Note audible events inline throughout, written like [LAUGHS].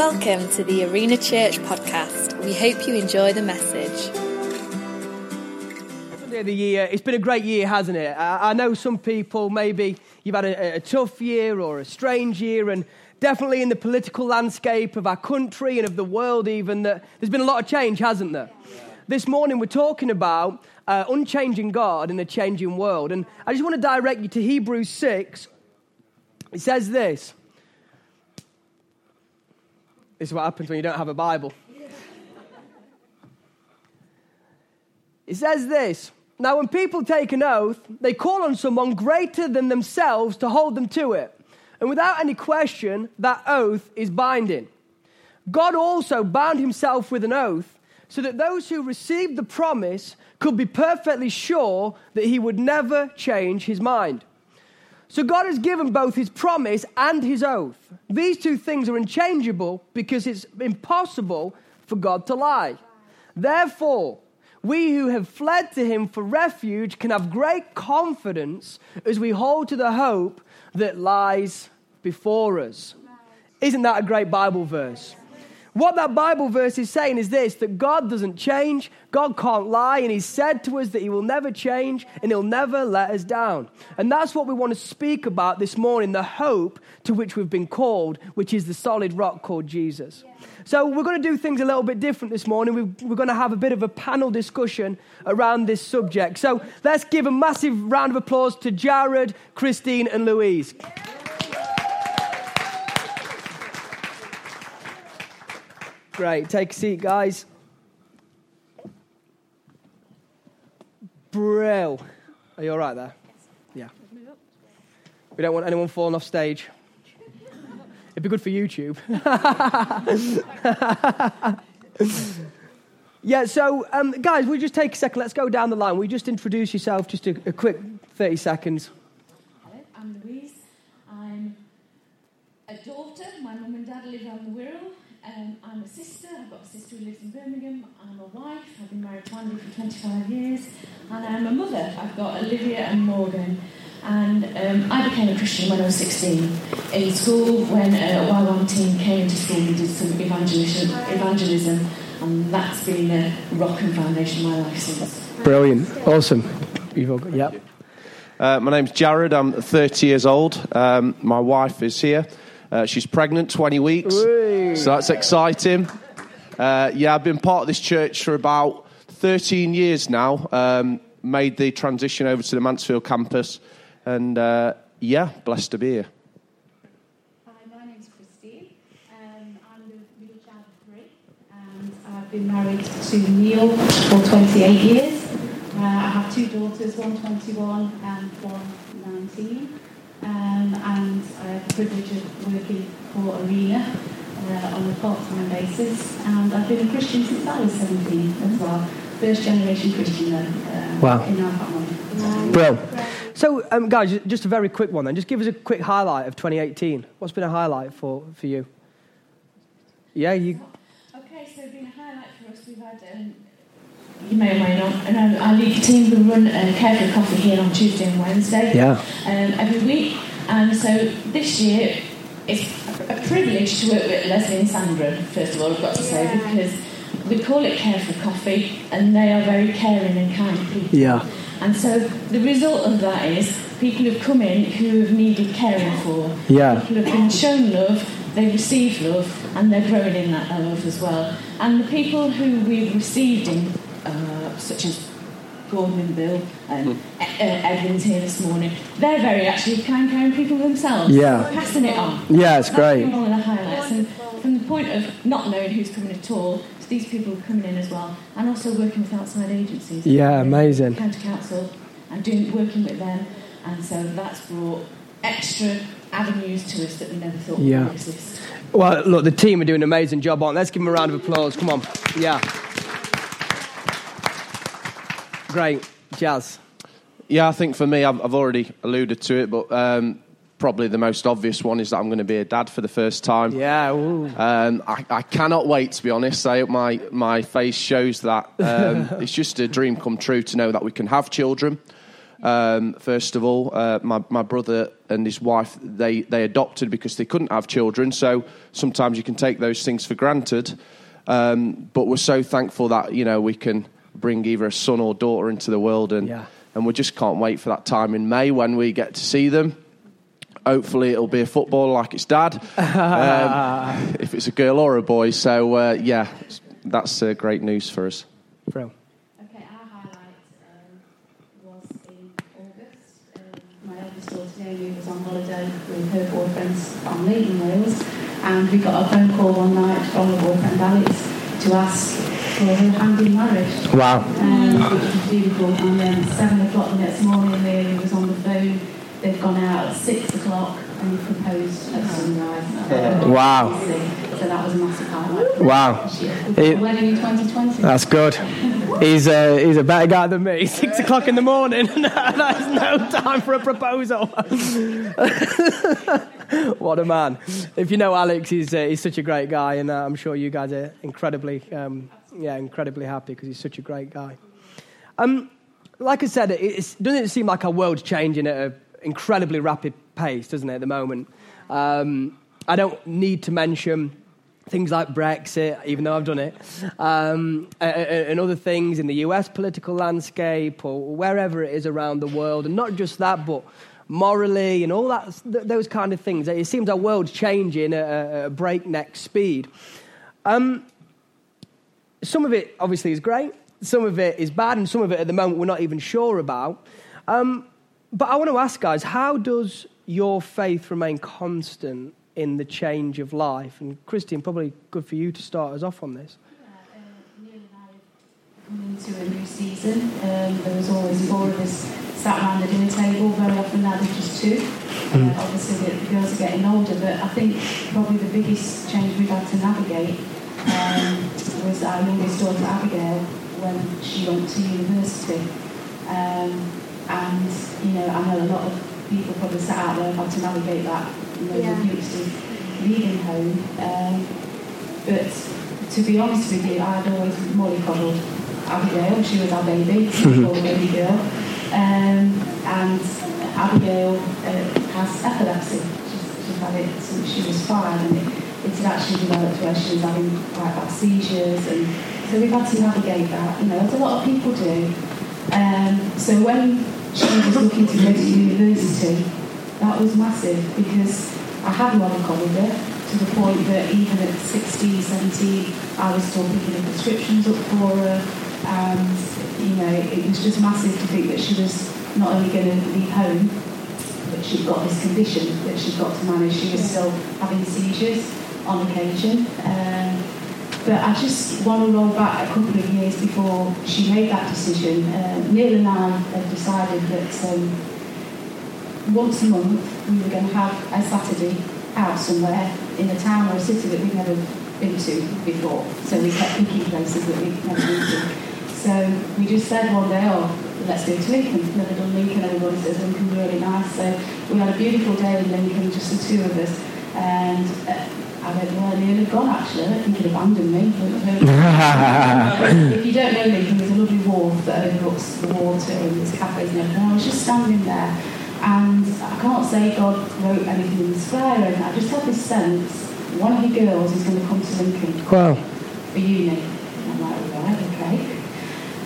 Welcome to the Arena Church podcast. We hope you enjoy the message. the year. It's been a great year, hasn't it? I, know some people, maybe you've had a, a, tough year or a strange year, and definitely in the political landscape of our country and of the world, even, that there's been a lot of change, hasn't there? This morning, we're talking about uh, unchanging God in a changing world. And I just want to direct you to Hebrews 6. It says this. This is what happens when you don't have a Bible. It says this Now, when people take an oath, they call on someone greater than themselves to hold them to it. And without any question, that oath is binding. God also bound himself with an oath so that those who received the promise could be perfectly sure that he would never change his mind. So God has given both his promise and his oath. These two things are unchangeable because it's impossible for God to lie. Therefore, we who have fled to him for refuge can have great confidence as we hold to the hope that lies before us. Isn't that a great Bible verse? What that Bible verse is saying is this that God doesn't change, God can't lie, and He said to us that He will never change and He'll never let us down. And that's what we want to speak about this morning the hope to which we've been called, which is the solid rock called Jesus. So, we're going to do things a little bit different this morning. We're going to have a bit of a panel discussion around this subject. So, let's give a massive round of applause to Jared, Christine, and Louise. Great. Take a seat, guys. Brill. Are you all right there? Yeah. We don't want anyone falling off stage. It'd be good for YouTube. [LAUGHS] yeah, so, um, guys, we just take a second. Let's go down the line. We just introduce yourself, just a, a quick 30 seconds. Hello, I'm Louise. I'm a daughter. My mum and dad live on the Wirral. Um, I'm a sister. I've got a sister who lives in Birmingham. I'm a wife. I've been married to Andy for 25 years. And I'm a mother. I've got Olivia and Morgan. And um, I became a Christian when I was 16 in school when uh, a YWAM team came to school and did some evangelism, evangelism and that's been the rock and foundation of my life since. Brilliant. Awesome. You've all got, yep. Uh, my name's Jared. I'm 30 years old. Um, my wife is here. Uh, she's pregnant, 20 weeks. So that's exciting. Uh, yeah, I've been part of this church for about 13 years now. Um, made the transition over to the Mansfield campus. And uh, yeah, blessed to be here. Hi, my name's Christine. Um, I'm the middle child of three. And I've been married to Neil for 28 years. Uh, I have two daughters, one 21 and one 19. Um, and I have the privilege of working for Arena uh, on a part-time basis. And I've been a Christian since I was 17 as well. First generation Christian uh, wow. in our family. Bro. So, um, guys, just a very quick one then. Just give us a quick highlight of 2018. What's been a highlight for, for you? Yeah, you. Okay, so been a highlight for us. We've had um, you may or may not. And I, I lead the team who run uh, Care for Coffee here on Tuesday and Wednesday yeah. um, every week. And so this year, it's a privilege to work with Leslie and Sandra, first of all, I've got to say, because we call it Care for Coffee, and they are very caring and kind people. Yeah. And so the result of that is people have come in who have needed caring for. Yeah. People have been shown love, they receive love, and they're growing in that love as well. And the people who we've received in uh, such as Gordon and Bill and mm. Edwin's here this morning. They're very actually kind, caring people themselves. Yeah. Passing it on. Yeah, it's That's great. one of the highlights. And from the point of not knowing who's coming at all, to these people are coming in as well, and also working with outside agencies. Yeah, amazing. County Council and doing working with them, and so that's brought extra avenues to us that we never thought yeah. would exist. Well, look, the team are doing an amazing job on. Let's give them a round of applause. Come on. Yeah. Great. Jazz. Yeah, I think for me, I've, I've already alluded to it, but um, probably the most obvious one is that I'm going to be a dad for the first time. Yeah. Um, I, I, cannot wait, to be honest. I hope my, my face shows that. Um, [LAUGHS] it's just a dream come true to know that we can have children. Um, first of all, uh, my, my brother and his wife they they adopted because they couldn't have children. So sometimes you can take those things for granted. Um, but we're so thankful that you know we can bring either a son or daughter into the world, and Yeah. and we just can't wait for that time in May when we get to see them. Hopefully, it'll be a footballer like its dad, [LAUGHS] um, if it's a girl or a boy. So uh, yeah, that's uh, great news for us. Bro. Okay, our highlight um, was in August. Um, my eldest daughter Naomi was on holiday with her boyfriend's family in Wales, and we got a phone call one night from the boyfriend Alex to ask her hand in marriage. Wow. um, which was beautiful. And then seven o'clock the next morning, Mary was on the phone. They've gone out at six o'clock and he proposed at sunrise. Wow. So that was a massive highlight. Wow. It- wedding in 2020. That's good. He's a, he's a better guy than me. [LAUGHS] Six o'clock in the morning. [LAUGHS] That's no time for a proposal. [LAUGHS] what a man. If you know Alex, he's, uh, he's such a great guy, and uh, I'm sure you guys are incredibly, um, yeah, incredibly happy because he's such a great guy. Um, like I said, it doesn't seem like our world's changing at an incredibly rapid pace, doesn't it, at the moment? Um, I don't need to mention things like Brexit, even though I've done it, um, and other things in the US political landscape or wherever it is around the world. And not just that, but morally and all that, those kind of things. It seems our world's changing at a breakneck speed. Um, some of it obviously is great, some of it is bad, and some of it at the moment we're not even sure about. Um, but I want to ask, guys, how does your faith remain constant in the change of life? And Christine, probably good for you to start us off on this. Yeah, uh, Neil and I come into a new season. Um, there was always four of us sat around the dinner table. Very often now there's just two. Uh, obviously, the, the girls are getting older, but I think probably the biggest change we've had to navigate um, was our youngest daughter Abigail when she went to university. Um, and you know, I know a lot of people probably sat out there how to navigate that. You know, Yeah. with youngsters leaving home. Um, but to be honest with you, I'd always mollycoddled Abigail. She was our baby, [LAUGHS] or baby girl. Um, and Abigail uh, has epilepsy. She's, she's had it since she was five, and it, it had actually developed where she was having quite bad seizures. And so we've had to navigate that, you know, as a lot of people do. Um, so when she was looking to go to university, that was massive because I had mollycoddled her to the point that even at 16, 17, I was still picking the prescriptions up for her. And, you know, it was just massive to think that she was not only going to leave home, but she'd got this condition that she'd got to manage. She was still having seizures on occasion. Um, but I just want to roll back a couple of years before she made that decision. Uh, Neil and I had decided that um, once a month we were going to have a Saturday out somewhere in a town or a city that we'd never been to before. So we kept picking places that we'd never been to. So we just said one day, oh, let's go to Lincoln. Never done Lincoln, everybody says Lincoln's really nice. So we had a beautiful day in Lincoln, just the two of us. And uh, I went, well, Neil had gone actually. I don't think he'd abandoned me. [LAUGHS] if you don't know Lincoln, there's a lovely wharf that overlooks the water and there's cafes and everything. I was just standing there and I can't say God wrote anything in the square and I just had this sense one of your girls is going to come to Lincoln Wow. for uni. And I'm like, right, okay.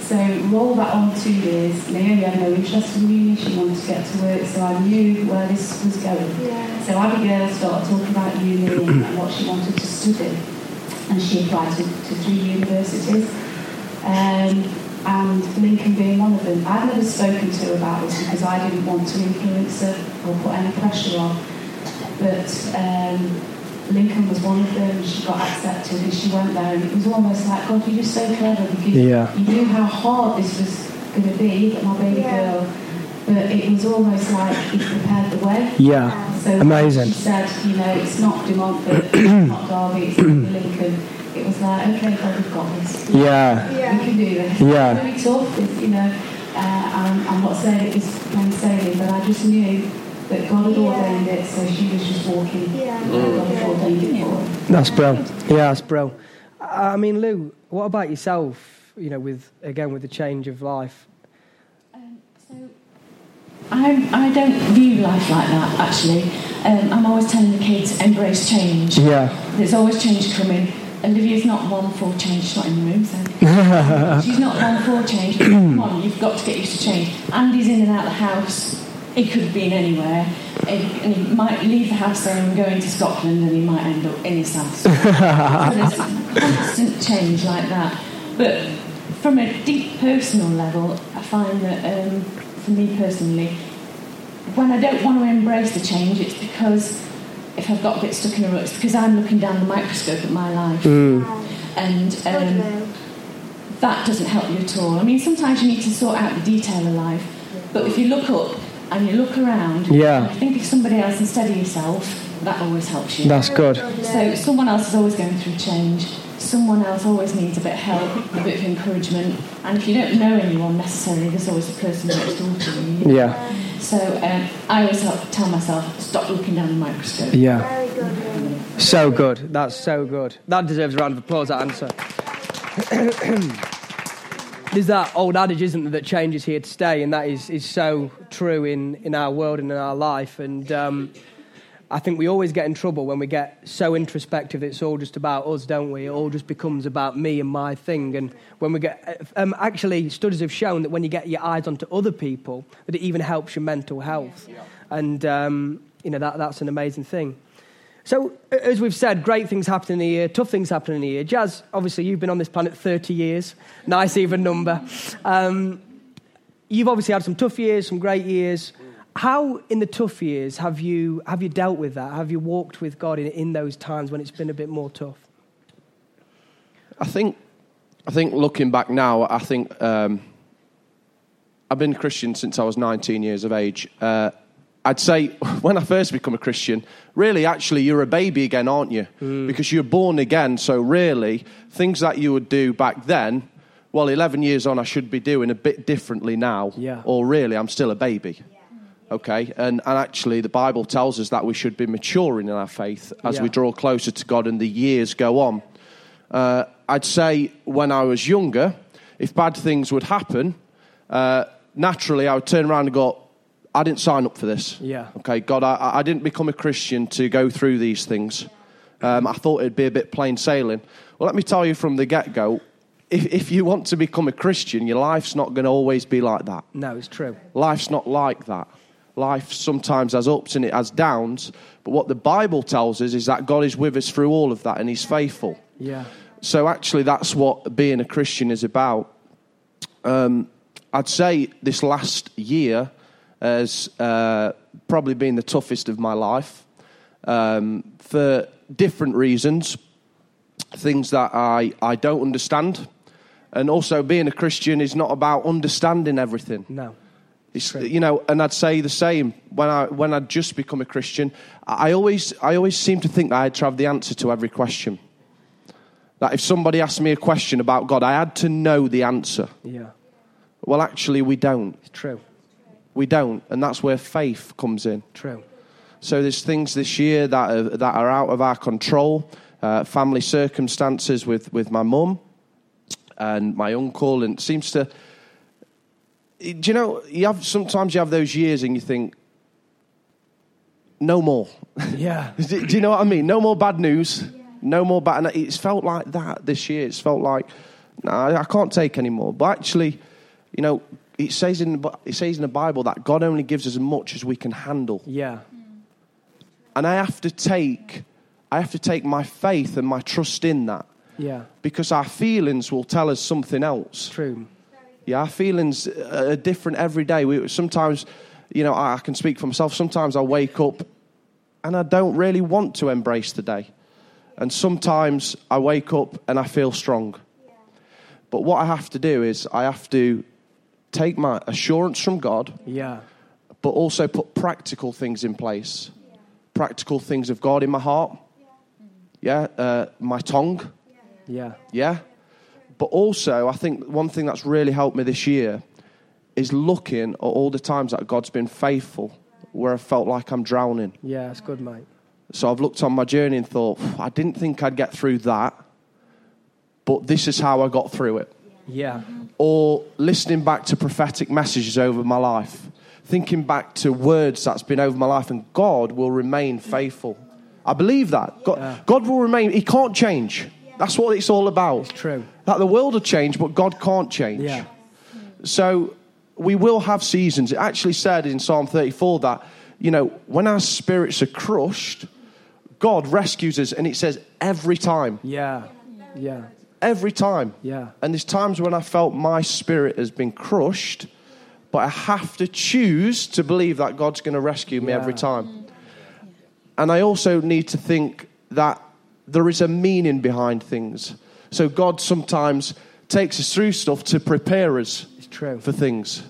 So roll that on two years. Naomi had no interest in uni, she wanted to get to work, so I knew where this was going. Yeah. So Abigail started talking about uni and what she wanted to study. And she applied to, to three universities. Um, and Lincoln being one of them. I'd never spoken to her about this because I didn't want to influence her or put any pressure on. But um, Lincoln was one of them. She got accepted and she went there. And it was almost like, God, you're just so clever because Yeah. you knew how hard this was going to be, my baby Yeah. girl. But it was almost like he prepared the way. Yeah. So Amazing. She said, you know, it's not De Montfort, it's [CLEARS THROAT] not Derby, it's Lincoln. It was like, okay, God, we've got this. Yeah. Yeah. We can do this. Yeah. it's Very tough, it's, you know. Uh, I'm, I'm not saying it was plain sailing, but I just knew that God had Yeah. ordained it, so she was just walking. Yeah. God had ordained it for her. That's brilliant. Yeah, that's brilliant. I mean, Lou, what about yourself? You know, with again with the change of life. Um, so I, I don't view life like that, actually. Um, I'm always telling the kids, embrace change. Yeah. There's always change coming. Olivia's not one for change. She's not in the room, so [LAUGHS] she's not one for change. Come on, you've got to get used to change. Andy's in and out of the house. He could have been anywhere, and and he might leave the house saying, "I'm going to Scotland," and he might end up in his house. [LAUGHS] so there's constant change like that. But from a deep personal level, I find that um, for me personally, when I don't want to embrace the change, it's because if I've got a bit stuck in a rut, it's because I'm looking down the microscope at my life. And um, that doesn't help you at all. I mean, sometimes you need to sort out the detail of life, but if you look up and you look around Yeah. think of somebody else instead of yourself, that always helps you. That's good. So someone else is always going through change. Someone else always needs a bit of help, a bit of encouragement. And if you don't know anyone necessarily, there's always a person next door to you. Yeah. So um, I always help tell myself, stop looking down the microscope. Yeah. Good, So good. That's so good. That deserves a round of applause, that answer. [CLEARS THROAT] There's that old adage, isn't there, that change is here to stay, and that is, is so true in, in our world and in our life. And um, I think we always get in trouble when we get so introspective that it's all just about us, don't we? It all just becomes about me and my thing. And when we get, um, actually, studies have shown that when you get your eyes onto other people, that it even helps your mental health. And, um, you know, that, that's an amazing thing. So, as we've said, great things happen in a year, tough things happen in a year. Jazz, obviously, you've been on this planet 30 years. Nice even number. Um, you've obviously had some tough years, some great years. How, in the tough years, have you, have you dealt with that? Have you walked with God in, in those times when it's been a bit more tough? I think, I think looking back now, I think um, I've been a Christian since I was 19 years of age. Uh, I'd say when I first become a Christian, really, actually, you're a baby again, aren't you? Because you're born again. So, really, things that you would do back then, well, 11 years on, I should be doing a bit differently now. Yeah. Or really, I'm still a baby. Okay, and, and actually, the Bible tells us that we should be maturing in our faith as Yeah. we draw closer to God and the years go on. Uh, I'd say when I was younger, if bad things would happen, uh, naturally I would turn around and go, I didn't sign up for this. Yeah. Okay, God, I, I didn't become a Christian to go through these things. Um, I thought it'd be a bit plain sailing. Well, let me tell you from the get go if, if you want to become a Christian, your life's not going to always be like that. No, it's true. Life's not like that. Life sometimes has ups and it has downs. But what the Bible tells us is that God is with us through all of that and He's faithful. Yeah. So actually, that's what being a Christian is about. Um, I'd say this last year has uh, probably been the toughest of my life um, for different reasons, things that I, I don't understand. And also, being a Christian is not about understanding everything. No. It's, you know, and I'd say the same when I when I'd just become a Christian. I always I always seem to think that I had to have the answer to every question. That if somebody asked me a question about God, I had to know the answer. Yeah. Well, actually, we don't. It's true. We don't, and that's where faith comes in. True. So there's things this year that are, that are out of our control. Uh, family circumstances with with my mum and my uncle, and it seems to. Do you know? You have sometimes you have those years, and you think, no more. [LAUGHS] Yeah. do, do you know what I mean? No more bad news. No more bad. And it's felt like that this year. It's felt like, no, I I can't take any more. But actually, you know, it says in the, it says in the Bible that God only gives us as much as we can handle Yeah. and I have to take I have to take my faith and my trust in that Yeah. because our feelings will tell us something else. True. Yeah, our feelings are different every day. We sometimes, you know, I I can speak for myself. Sometimes I wake up and I don't really want to embrace the day, and sometimes I wake up and I feel strong. But what I have to do is I have to take my assurance from God Yeah. but also put practical things in place. Practical things of God in my heart. Yeah, uh, my tongue. Yeah. Yeah. But also, I think one thing that's really helped me this year is looking at all the times that God's been faithful where I felt like I'm drowning. Yeah. It's good, mate. So I've looked on my journey and thought, I didn't think I'd get through that, but this is how I got through it Yeah. or listening back to prophetic messages over my life thinking back to words that's been over my life, and God will remain faithful. I believe that. God, Yeah. God will remain, He can't change. That's what it's all about. It's true. That the world will change, but God can't change. Yeah. So we will have seasons. It actually said in Psalm 34 that, you know, when our spirits are crushed, God rescues us, and it says every time. Yeah. Yeah. Every time. Yeah. And there's times when I felt my spirit has been crushed, but I have to choose to believe that God's going to rescue me Yeah. every time. And I also need to think that there is a meaning behind things. So God sometimes takes us through stuff to prepare us It's true. for things.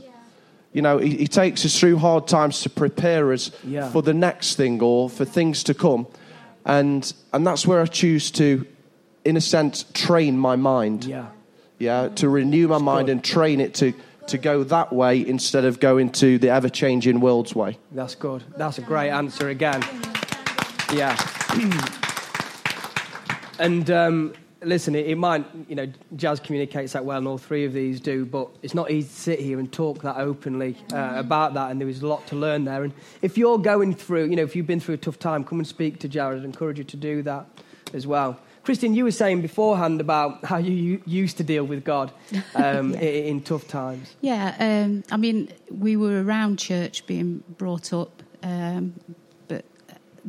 You know, he, he takes us through hard times to prepare us Yeah. for the next thing or for things to come. And, and that's where I choose to, in a sense, train my mind. Yeah. Yeah, to renew my mind good. and train it to, to go that way instead of going to the ever changing world's way. That's good. That's a great answer again. Yeah. [CLEARS THROAT] and um, listen, it, it might, you know, Jazz communicates that well, and all three of these do, but it's not easy to sit here and talk that openly uh, about that, and there is a lot to learn there. And if you're going through, you know, if you've been through a tough time, come and speak to Jared. I'd encourage you to do that as well. Christine, you were saying beforehand about how you, used to deal with God [LAUGHS] um, Yeah. in tough times. Yeah, um, I mean, we were around church being brought up, um, but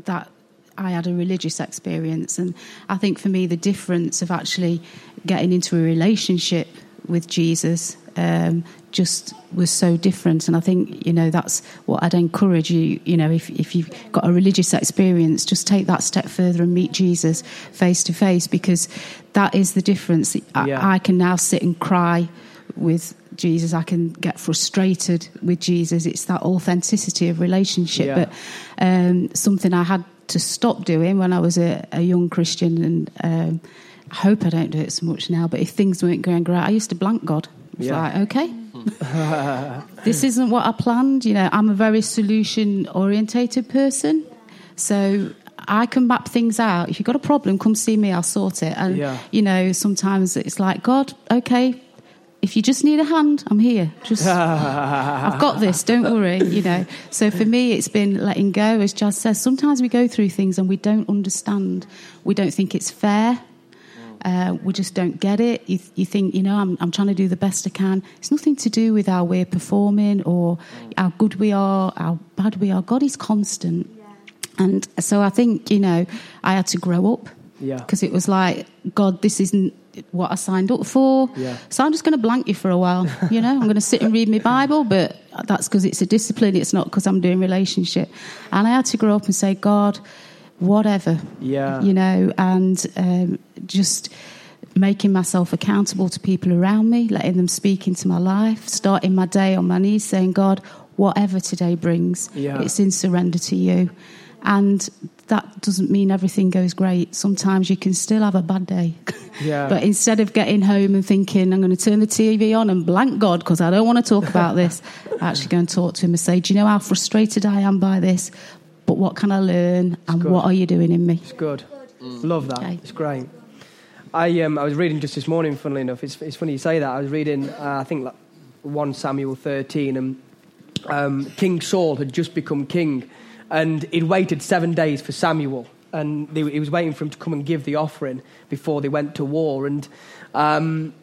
that I had a religious experience, and I think for me the difference of actually getting into a relationship with Jesus um, just was so different. And I think you know that's what I'd encourage you. You know, if if you've got a religious experience, just take that step further and meet Jesus face to face, because that is the difference. I, Yeah. I can now sit and cry with Jesus. I can get frustrated with Jesus. It's that authenticity of relationship. Yeah. But um, something I had to stop doing when I was a, a young Christian, and um, I hope I don't do it so much now. But if things weren't going great, I used to blank God. It's Yeah. like, okay, [LAUGHS] this isn't what I planned. You know, I'm a very solution orientated person, so. I can map things out. If you've got a problem, come see me. I'll sort it. And Yeah. you know, sometimes it's like, God, okay, if you just need a hand, I'm here. Just, [LAUGHS] I've got this. Don't worry. You know. So for me, it's been letting go. As Jazz says, sometimes we go through things and we don't understand. We don't think it's fair. Uh, we just don't get it. You, you think, you know, I'm, I'm trying to do the best I can. It's nothing to do with how we're performing or how good we are, how bad we are. God is constant. And so I think, you know, I had to grow up Yeah. because it was like, God, this isn't what I signed up for. Yeah. So I'm just going to blank you for a while. [LAUGHS] You know, I'm going to sit and read my Bible, but that's because it's a discipline. It's not because I'm doing relationship. And I had to grow up and say, God, whatever. Yeah. You know, and um, just making myself accountable to people around me, letting them speak into my life, starting my day on my knees, saying, God, whatever today brings, Yeah. it's in surrender to you. And that doesn't mean everything goes great. Sometimes you can still have a bad day. [LAUGHS] Yeah. but instead of getting home and thinking, I'm going to turn the TV on and blank God because I don't want to talk about this, [LAUGHS] I actually go and talk to him and say, Do you know how frustrated I am by this? But what can I learn? And good. what are you doing in me? It's good. Love that. Okay. It's great. I um, I was reading just this morning. Funnily enough, it's it's funny you say that. I was reading. Uh, I think like one Samuel thirteen, and um, King Saul had just become king, and he'd waited seven days for Samuel, and they, he was waiting for him to come and give the offering before they went to war, and. Um,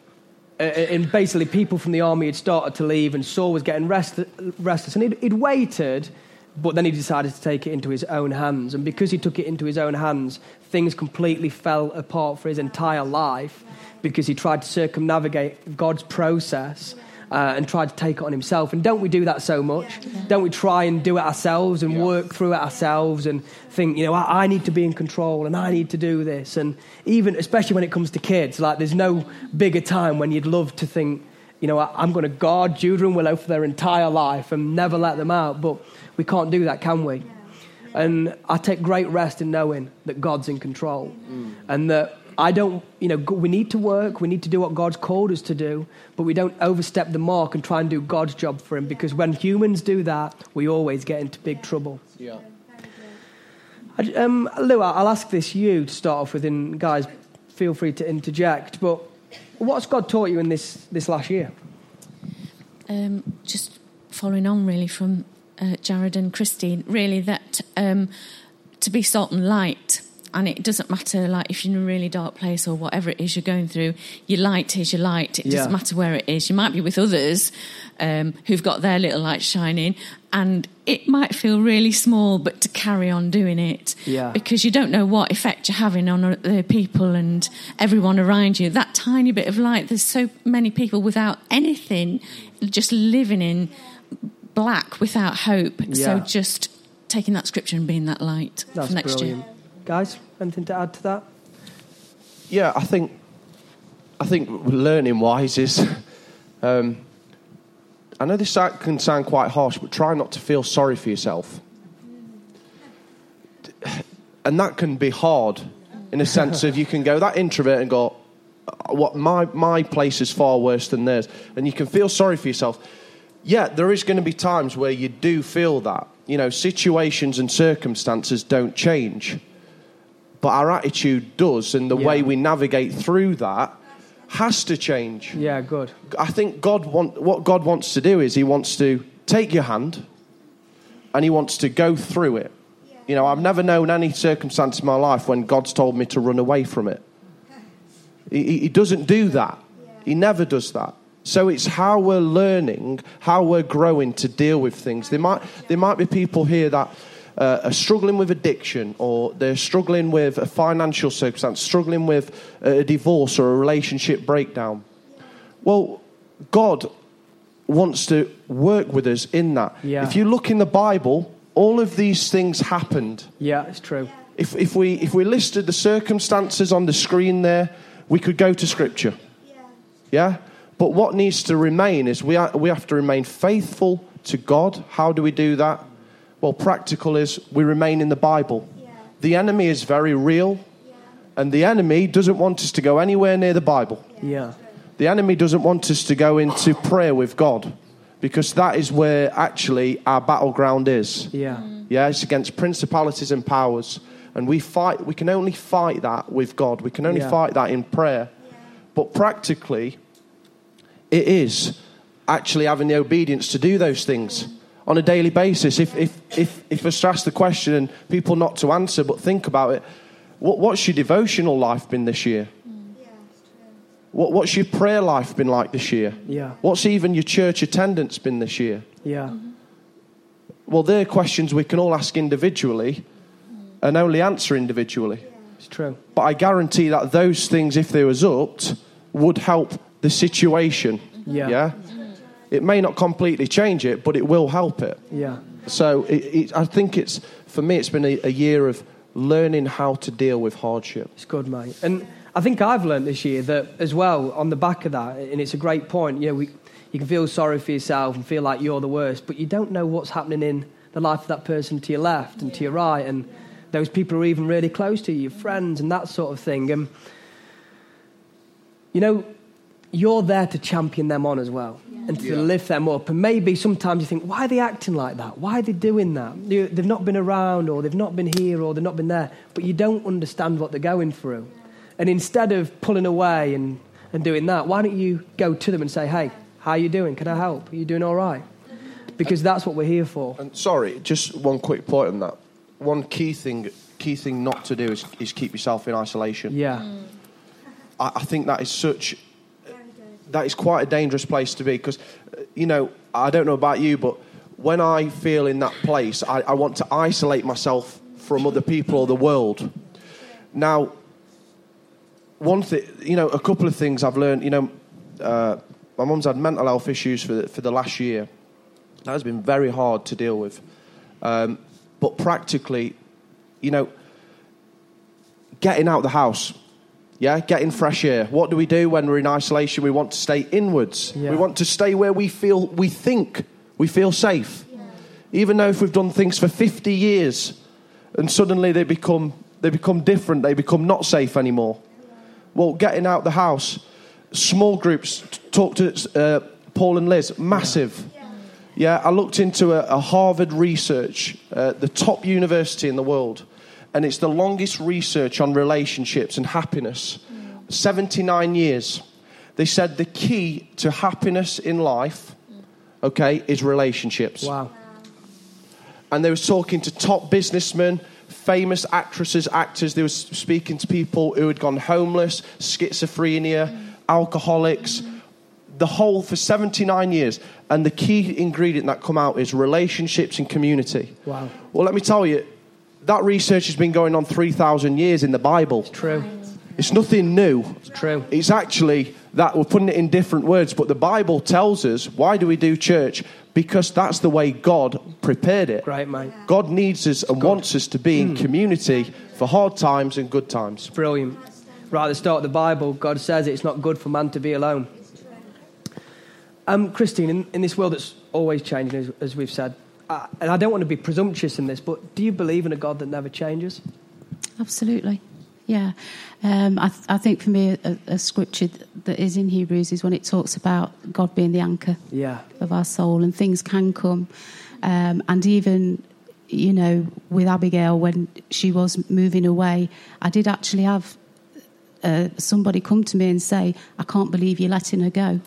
uh, and basically, people from the army had started to leave, and Saul was getting rest- restless. And he'd, he'd waited, but then he decided to take it into his own hands. And because he took it into his own hands, things completely fell apart for his entire life because he tried to circumnavigate God's process uh, and tried to take it on himself. And don't we do that so much? Don't we try and do it ourselves and work through it ourselves and think, you know, I, I need to be in control and I need to do this. And even, especially when it comes to kids, like there's no bigger time when you'd love to think, you know, I, I'm going to guard Judah and Willow for their entire life and never let them out. But we can't do that, can we? And I take great rest in knowing that God's in control and that I don't, you know, we need to work, we need to do what God's called us to do, but we don't overstep the mark and try and do God's job for Him because when humans do that, we always get into big trouble. Yeah. I- Um, Lou, I'll ask this you to start off with, and guys, feel free to interject. But what's God taught you in this, this last year? Um, just following on really from uh, Jared and Christine, really that um, to be salt and light. And it doesn't matter, like if you're in a really dark place or whatever it is you're going through, your light is your light. It Yeah. doesn't matter where it is. You might be with others um, who've got their little light shining, and it might feel really small, but to carry on doing it Yeah. because you don't know what effect you're having on the people and everyone around you. That tiny bit of light, there's so many people without anything, just living in black without hope. So just taking that scripture and being that light That's for next brilliant. year. Guys, anything to add to that? Yeah, I think I think learning wise is. Um, I know this can sound quite harsh, but try not to feel sorry for yourself. And that can be hard, in a sense of you can go that introvert and go, "What my my place is far worse than theirs," and you can feel sorry for yourself. Yeah, there is going to be times where you do feel that. You know, situations and circumstances don't change but our attitude does, and the Yeah. way we navigate through that has to change. Yeah, good. I think God want what God wants to do is He wants to take your hand, and He wants to go through it. You know, I've never known any circumstance in my life when God's told me to run away from it. He, he- he doesn't do that. He never does that. So it's how we're learning, how we're growing to deal with things. There might there might be people here that uh, are struggling with addiction, or they're struggling with a financial circumstance, struggling with a divorce or a relationship breakdown. Well, God wants to work with us in that. Yeah. If you look in the Bible, all of these things happened. Yeah, it's true. If, if, we, if we listed the circumstances on the screen there, we could go to Scripture. Yeah? But what needs to remain is we, are, we have to remain faithful to God. How do we do that? Well, practical is we remain in the Bible. The enemy is very real, and the enemy doesn't want us to go anywhere near the Bible. Yeah. The enemy doesn't want us to go into prayer with God because that is where actually our battleground is. Yeah. Mm. Yeah, it's against principalities and powers. And we fight, we can only fight that with God. We can only Yeah. fight that in prayer. But practically, it is actually having the obedience to do those things on a daily basis. If, if, if, if us to ask the question and people not to answer, but think about it, what, what's your devotional life been this year? What, what's your prayer life been like this year? Yeah. What's even your church attendance been this year? Yeah. Well, they're questions we can all ask individually and only answer individually. It's true. But I guarantee that those things, if they was upped, would help the situation. Yeah. It may not completely change it, but it will help it. Yeah. So it, it, I think it's, for me, it's been a, a year of learning how to deal with hardship. It's good, mate. And I think I've learned this year that as well, on the back of that, and it's a great point, you know, we, you can feel sorry for yourself and feel like you're the worst, but you don't know what's happening in the life of that person to your left and to your right, and those people are even really close to you, your friends and that sort of thing. And, you know, you're there to champion them on as well and to lift them up. And maybe sometimes you think, why are they acting like that? Why are they doing that? You- They've not been around, or they've not been here, or they've not been there. But you don't understand what they're going through. And instead of pulling away and, and doing that, why don't you go to them and say, hey, how are you doing? Can I help? Are you doing all right? Because that's what we're here for. And sorry, just one quick point on that. One key thing, key thing not to do is, is keep yourself in isolation. Yeah. I, I think that is such that is quite a dangerous place to be because you know I don't know about you, but when I feel in that place, I, I want to isolate myself from other people or the world. Now, one thing, you know, a couple of things I've learned. You know, uh, my mum's had mental health issues for the, for the last year. That has been very hard to deal with. Um, but practically, you know, getting out the house, yeah, getting fresh air. What do we do when we're in isolation? We want to stay inwards. Yeah. We want to stay where we feel, we think we feel safe. Even though if we've done things for 50 years and suddenly they become, they become different, they become not safe anymore. Well, getting out the house, small groups, talk to uh, Paul and Liz, massive. Yeah, I looked into a, a Harvard research, uh, the top university in the world, and it's the longest research on relationships and happiness. 79 years. They said the key to happiness in life, okay, is relationships. Wow. and they was talking to top businessmen, famous actresses, actors. They was speaking to people who had gone homeless, schizophrenia, alcoholics, the whole for 79 years. And the key ingredient that come out is relationships and community. Wow. Well, let me tell you, that research has been going on 3,000 years in the Bible. True. It's nothing new. It's true. It's actually that we're putting it in different words, but the Bible tells us why do we do church? Because that's the way God prepared it. Great, mate. God needs us and wants us to be in community for hard times and good times. Brilliant. Right at the start of the Bible, God says it's not good for man to be alone. Um, Christine, in, in this world that's always changing, as, as we've said, uh, and I don't want to be presumptuous in this, but do you believe in a God that never changes? Absolutely. Yeah. Um, I, th- I think for me, a, a scripture th- that is in Hebrews is when it talks about God being the anchor Yeah. of our soul and things can come. Um, and even, you know, with Abigail, when she was moving away, I did actually have uh, somebody come to me and say, I can't believe you're letting her go.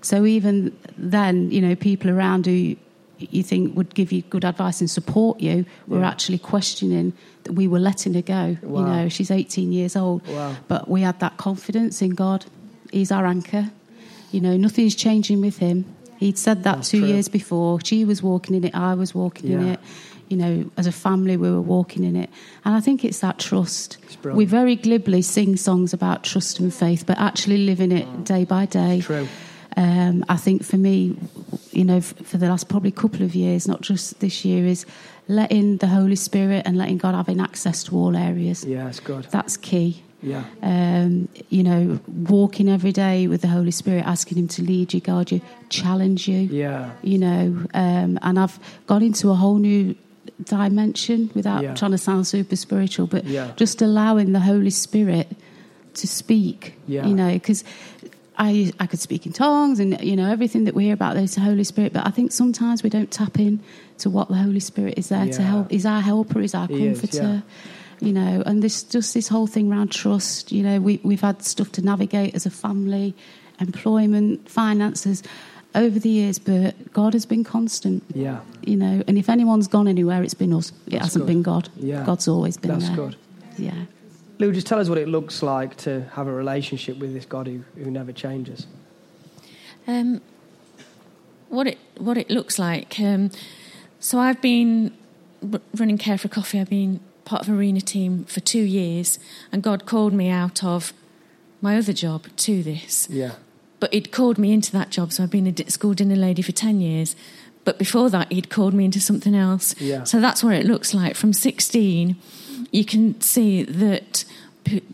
So even then, you know, people around who you think would give you good advice and support you were Yeah. actually questioning that we were letting her go. Wow. You know, she's 18 years old. Wow. But we had that confidence in God. He's our anchor. You know, nothing's changing with him. He'd said that That's two true. years before. She was walking in it, I was walking in it. You know, as a family, we were walking in it. And I think it's that trust. It's. We very glibly sing songs about trust and faith, but actually living it day by day. True. Um, I think for me, you know, for the last probably couple of years, not just this year, is letting the Holy Spirit and letting God having access to all areas. Yeah, it's good. That's key. Yeah. Um, you know, walking every day with the Holy Spirit, asking Him to lead you, guide you, challenge you. Yeah. You know, um, and I've gone into a whole new dimension without Yeah. trying to sound super spiritual, but Yeah. just allowing the Holy Spirit to speak. Yeah. You know, because I I could speak in tongues and you know everything that we hear about there's the Holy Spirit, but I think sometimes we don't tap in to what the Holy Spirit is there to help. Is our helper, is our He is, comforter. You know, and this just this whole thing around trust. You know, we we've had stuff to navigate as a family, employment, finances, over the years, but God has been constant. Yeah. You know, and if anyone's gone anywhere, it's been us. It That's hasn't good. been God. Yeah. God's always been That's there. good. Yeah. Lou, just tell us what it looks like to have a relationship with this God who, who never changes. Um, what it what it looks like. Um, so I've been running Care for Coffee. I've been part of Arena team for two years, and God called me out of my other job to this. Yeah. But He'd called me into that job. So I've been a school dinner lady for ten years. But before that, He'd called me into something else. Yeah. So that's what it looks like. From sixteen, you can see that.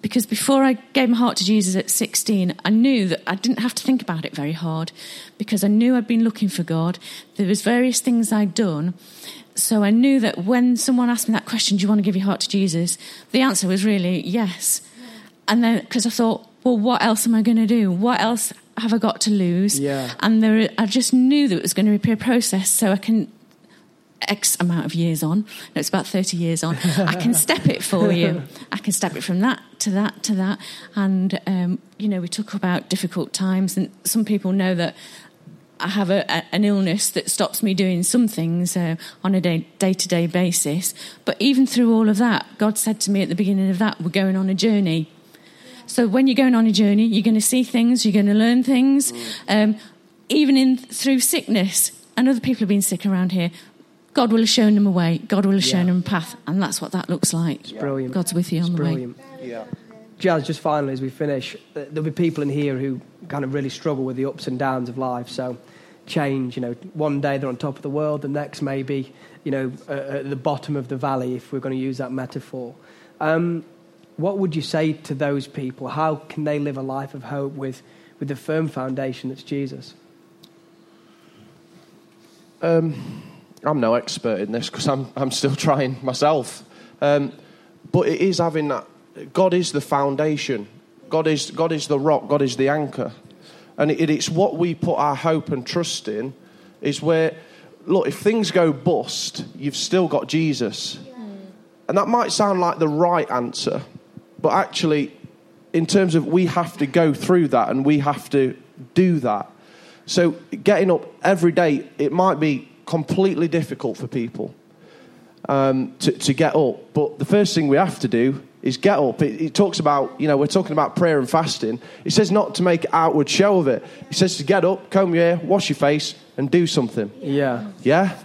Because before I gave my heart to Jesus at 16, I knew that I didn't have to think about it very hard because I knew I'd been looking for God. There was various things I'd done. So I knew that when someone asked me that question, do you want to give your heart to Jesus? The answer was really yes. And then, because I thought, well, what else am I going to do? What else have I got to lose? Yeah. And there, I just knew that it was going to be a process so I can X amount of years on, no, it's about 30 years on, I can [LAUGHS] step it for you. I can step it from that to that to that. And, um, you know, we talk about difficult times, and some people know that I have a, a, an illness that stops me doing some things uh, on a day to day basis. But even through all of that, God said to me at the beginning of that, we're going on a journey. So when you're going on a journey, you're going to see things, you're going to learn things, um, even in through sickness. And other people have been sick around here. God will have shown them a way. God will have shown Yeah. them a path, and that's what that looks like. It's brilliant. God's with you It's on the way. brilliant. Yeah. Jazz, just finally as we finish, uh, there'll be people in here who kind of really struggle with the ups and downs of life. So, change, you know, one day they're on top of the world, the next maybe, you know, uh, at the bottom of the valley, if we're going to use that metaphor. Um, what would you say to those people? How can they live a life of hope with, with the firm foundation that's Jesus? Um, I'm no expert in this because I'm, I'm still trying myself. Um, but it is having that. God is the foundation. God is, God is the rock. God is the anchor. And it, it's what we put our hope and trust in is where, look, if things go bust, you've still got Jesus. And that might sound like the right answer, but actually, in terms of we have to go through that and we have to do that. So, getting up every day, it might be completely difficult for people. um, to, to get up. But the first thing we have to do is get up. It, it, talks about, you know, we're talking about prayer and fasting. It says not to make outward show of it. It says to get up, comb your hair, wash your face, and do something. Yeah. Yeah?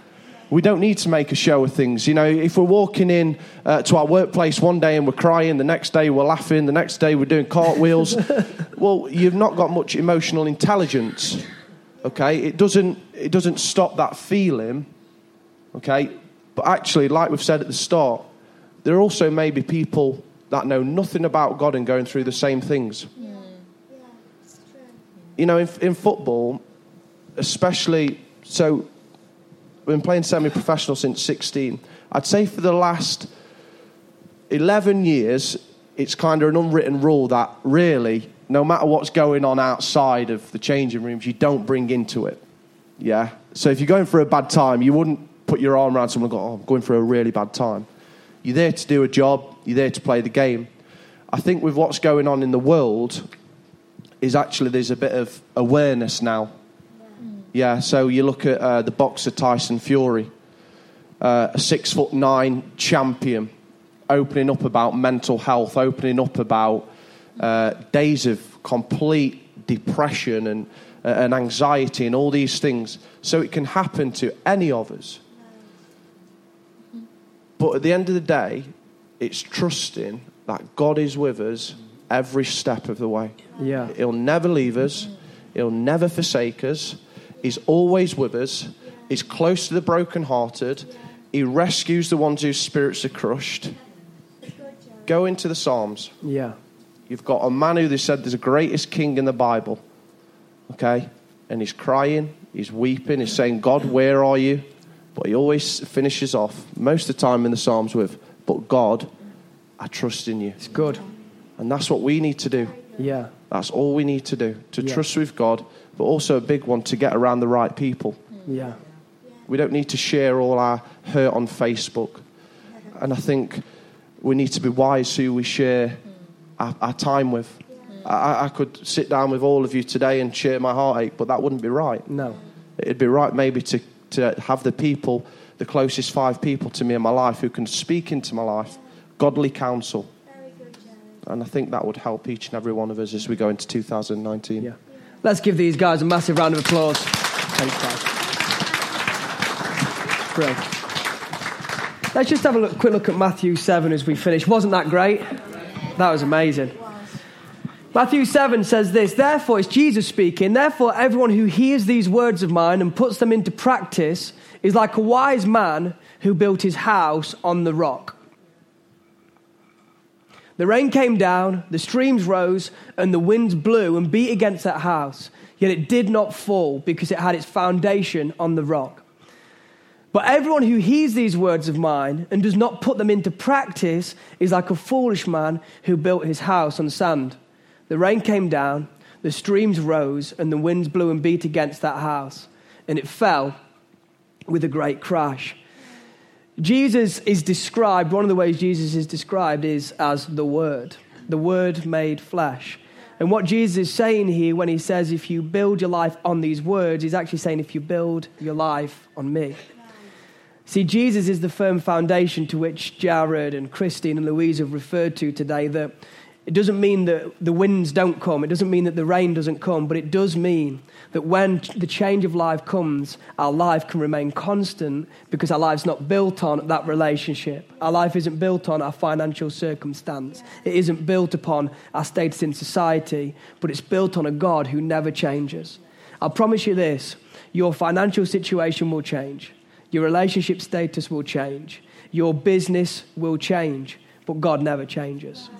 We don't need to make a show of things. You know, if we're walking in uh, to our workplace one day and we're crying, the next day we're laughing, the next day we're doing cartwheels, [LAUGHS] well, you've not got much emotional intelligence. Okay? It doesn't, it doesn't stop that feeling. Okay? But actually, like we've said at the start, there are also maybe people that know nothing about God and going through the same things. Yeah. You know, in, in football, especially, so I've been playing semi professional since 16. I'd say for the last 11 years, it's kind of an unwritten rule that really, no matter what's going on outside of the changing rooms, you don't bring into it. Yeah? So if you're going through a bad time, you wouldn't put your arm around someone and go, oh, I'm going through a really bad time. You're there to do a job, you're there to play the game. I think with what's going on in the world, is actually there's a bit of awareness now yeah, so you look at uh, the boxer Tyson Fury, uh, a six foot nine champion, opening up about mental health, opening up about uh, days of complete depression and, uh, and anxiety and all these things. So it can happen to any of us. But at the end of the day, it's trusting that God is with us every step of the way. Yeah. He'll never leave us, He'll never forsake us. He's always with us. He's close to the brokenhearted. He rescues the ones whose spirits are crushed. Go into the Psalms. Yeah. You've got a man who they said is the greatest king in the Bible. Okay? And he's crying, he's weeping, he's saying, God, where are you? But he always finishes off, most of the time in the Psalms, with, But God, I trust in you. It's good. And that's what we need to do. Yeah. That's all we need to do to yeah. trust with God but also a big one to get around the right people. Yeah. We don't need to share all our hurt on Facebook. And I think we need to be wise who we share our, our time with. I, I, could sit down with all of you today and share my heartache, but that wouldn't be right. No. It'd be right maybe to, to have the people, the closest five people to me in my life who can speak into my life, godly counsel. And I think that would help each and every one of us as we go into 2019. Yeah. Let's give these guys a massive round of applause. Thanks, guys. Great. Let's just have a look, quick look at Matthew 7 as we finish. Wasn't that great? That was amazing. Matthew 7 says this Therefore, it's Jesus speaking, therefore, everyone who hears these words of mine and puts them into practice is like a wise man who built his house on the rock. The rain came down, the streams rose, and the winds blew and beat against that house. Yet it did not fall because it had its foundation on the rock. But everyone who hears these words of mine and does not put them into practice is like a foolish man who built his house on sand. The rain came down, the streams rose, and the winds blew and beat against that house, and it fell with a great crash. Jesus is described, one of the ways Jesus is described is as the Word, the Word made flesh. And what Jesus is saying here when he says, if you build your life on these words, he's actually saying, if you build your life on me. See, Jesus is the firm foundation to which Jared and Christine and Louise have referred to today. That it doesn't mean that the winds don't come, it doesn't mean that the rain doesn't come, but it does mean that when the change of life comes, our life can remain constant because our life's not built on that relationship. Our life isn't built on our financial circumstance. It isn't built upon our status in society, but it's built on a God who never changes. I'll promise you this your financial situation will change, your relationship status will change, your business will change, but God never changes.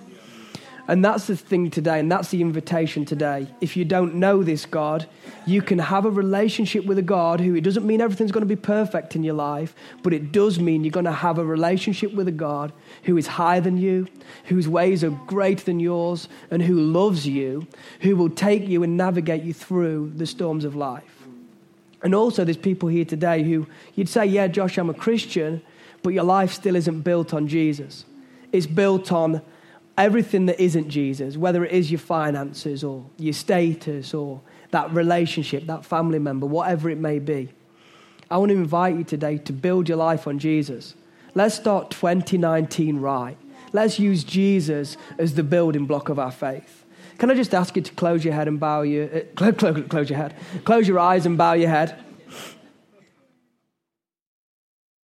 And that's the thing today, and that's the invitation today. If you don't know this God, you can have a relationship with a God who it doesn't mean everything's going to be perfect in your life, but it does mean you're going to have a relationship with a God who is higher than you, whose ways are greater than yours, and who loves you, who will take you and navigate you through the storms of life. And also, there's people here today who you'd say, Yeah, Josh, I'm a Christian, but your life still isn't built on Jesus. It's built on everything that isn't Jesus, whether it is your finances or your status or that relationship, that family member, whatever it may be. I want to invite you today to build your life on Jesus. Let's start 2019 right. Let's use Jesus as the building block of our faith. Can I just ask you to close your head and bow your uh, close, close your head, close your eyes and bow your head.